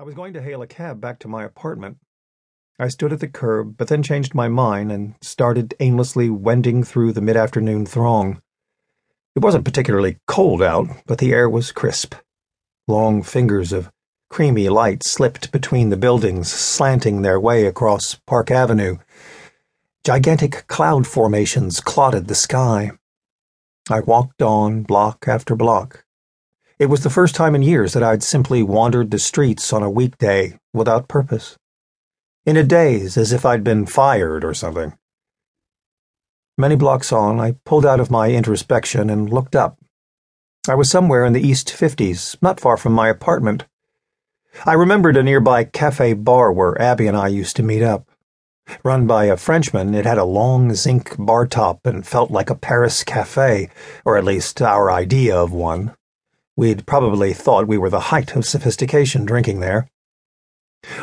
I was going to hail a cab back to my apartment. I stood at the curb, but then changed my mind and started aimlessly wending through the mid afternoon throng. It wasn't particularly cold out, but the air was crisp. Long fingers of creamy light slipped between the buildings, slanting their way across Park Avenue. Gigantic cloud formations clotted the sky. I walked on block after block, it was the first time in years that I'd simply wandered the streets on a weekday without purpose. In a daze, as if I'd been fired or something. Many blocks on, I pulled out of my introspection and looked up. I was somewhere in the East 50s, not far from my apartment. I remembered a nearby cafe bar where Abby and I used to meet up. Run by a Frenchman, it had a long zinc bar top and felt like a Paris cafe, or at least our idea of one. We'd probably thought we were the height of sophistication drinking there.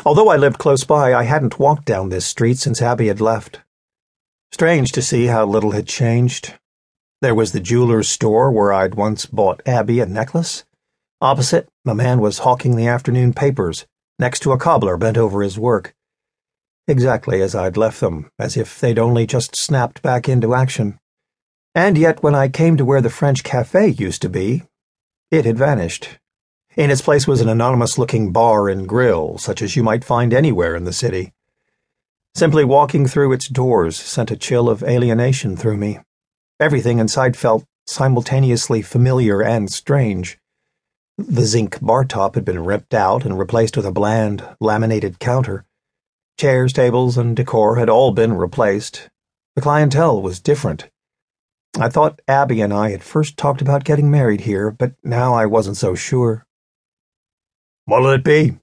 Although I lived close by, I hadn't walked down this street since Abby had left. Strange to see how little had changed. There was the jeweler's store where I'd once bought Abby a necklace. Opposite, a man was hawking the afternoon papers, next to a cobbler bent over his work. Exactly as I'd left them, as if they'd only just snapped back into action. And yet, when I came to where the French cafe used to be, it had vanished. In its place was an anonymous looking bar and grill, such as you might find anywhere in the city. Simply walking through its doors sent a chill of alienation through me. Everything inside felt simultaneously familiar and strange. The zinc bar top had been ripped out and replaced with a bland, laminated counter. Chairs, tables, and decor had all been replaced. The clientele was different. I thought Abby and I had first talked about getting married here, but now I wasn't so sure. What'll it be?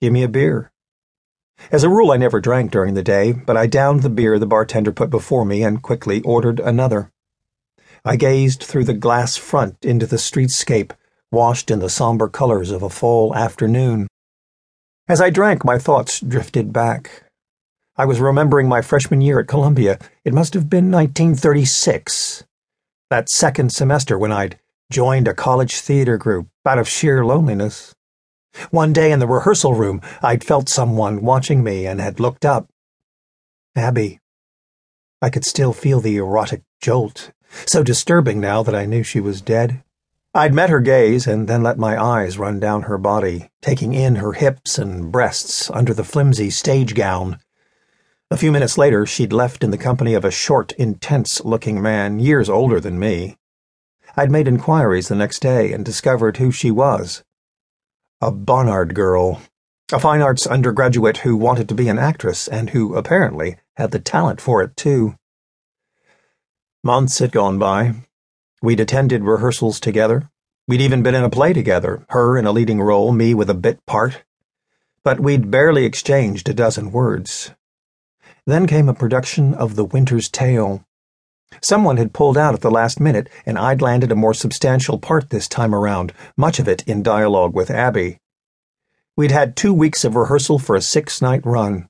Give me a beer. As a rule, I never drank during the day, but I downed the beer the bartender put before me and quickly ordered another. I gazed through the glass front into the streetscape, washed in the somber colors of a fall afternoon. As I drank, my thoughts drifted back. I was remembering my freshman year at Columbia. It must have been 1936. That second semester when I'd joined a college theater group out of sheer loneliness. One day in the rehearsal room, I'd felt someone watching me and had looked up. Abby. I could still feel the erotic jolt, so disturbing now that I knew she was dead. I'd met her gaze and then let my eyes run down her body, taking in her hips and breasts under the flimsy stage gown. A few minutes later, she'd left in the company of a short, intense-looking man years older than me. I'd made inquiries the next day and discovered who she was. A Barnard girl. A fine arts undergraduate who wanted to be an actress and who, apparently, had the talent for it, too. Months had gone by. We'd attended rehearsals together. We'd even been in a play together, her in a leading role, me with a bit part. But we'd barely exchanged a dozen words. Then came a production of The Winter's Tale. Someone had pulled out at the last minute, and I'd landed a more substantial part this time around, much of it in dialogue with Abby. We'd had two weeks of rehearsal for a six night run.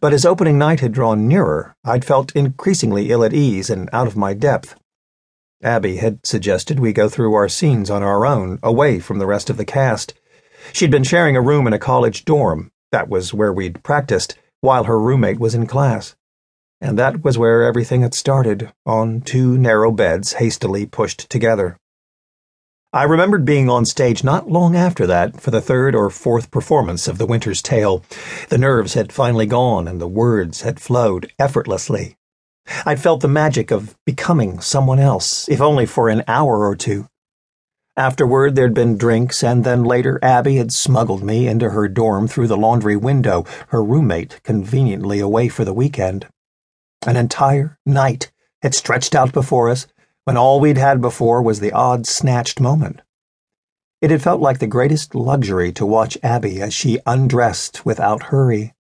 But as opening night had drawn nearer, I'd felt increasingly ill at ease and out of my depth. Abby had suggested we go through our scenes on our own, away from the rest of the cast. She'd been sharing a room in a college dorm. That was where we'd practiced while her roommate was in class. And that was where everything had started, on two narrow beds hastily pushed together. I remembered being on stage not long after that for the third or fourth performance of The Winter's Tale. The nerves had finally gone and the words had flowed effortlessly. I'd felt the magic of becoming someone else, if only for an hour or two. Afterward, there'd been drinks, and then later, Abby had smuggled me into her dorm through the laundry window, her roommate conveniently away for the weekend. An entire night had stretched out before us when all we'd had before was the odd snatched moment. It had felt like the greatest luxury to watch Abby as she undressed without hurry.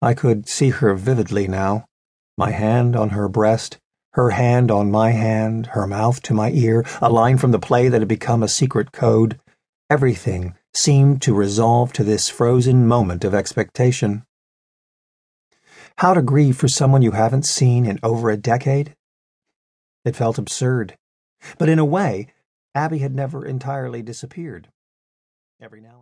I could see her vividly now, my hand on her breast, her hand on my hand, her mouth to my ear, a line from the play that had become a secret code. Everything seemed to resolve to this frozen moment of expectation. How to grieve for someone you haven't seen in over a decade? It felt absurd. But in a way, Abby had never entirely disappeared. Every now and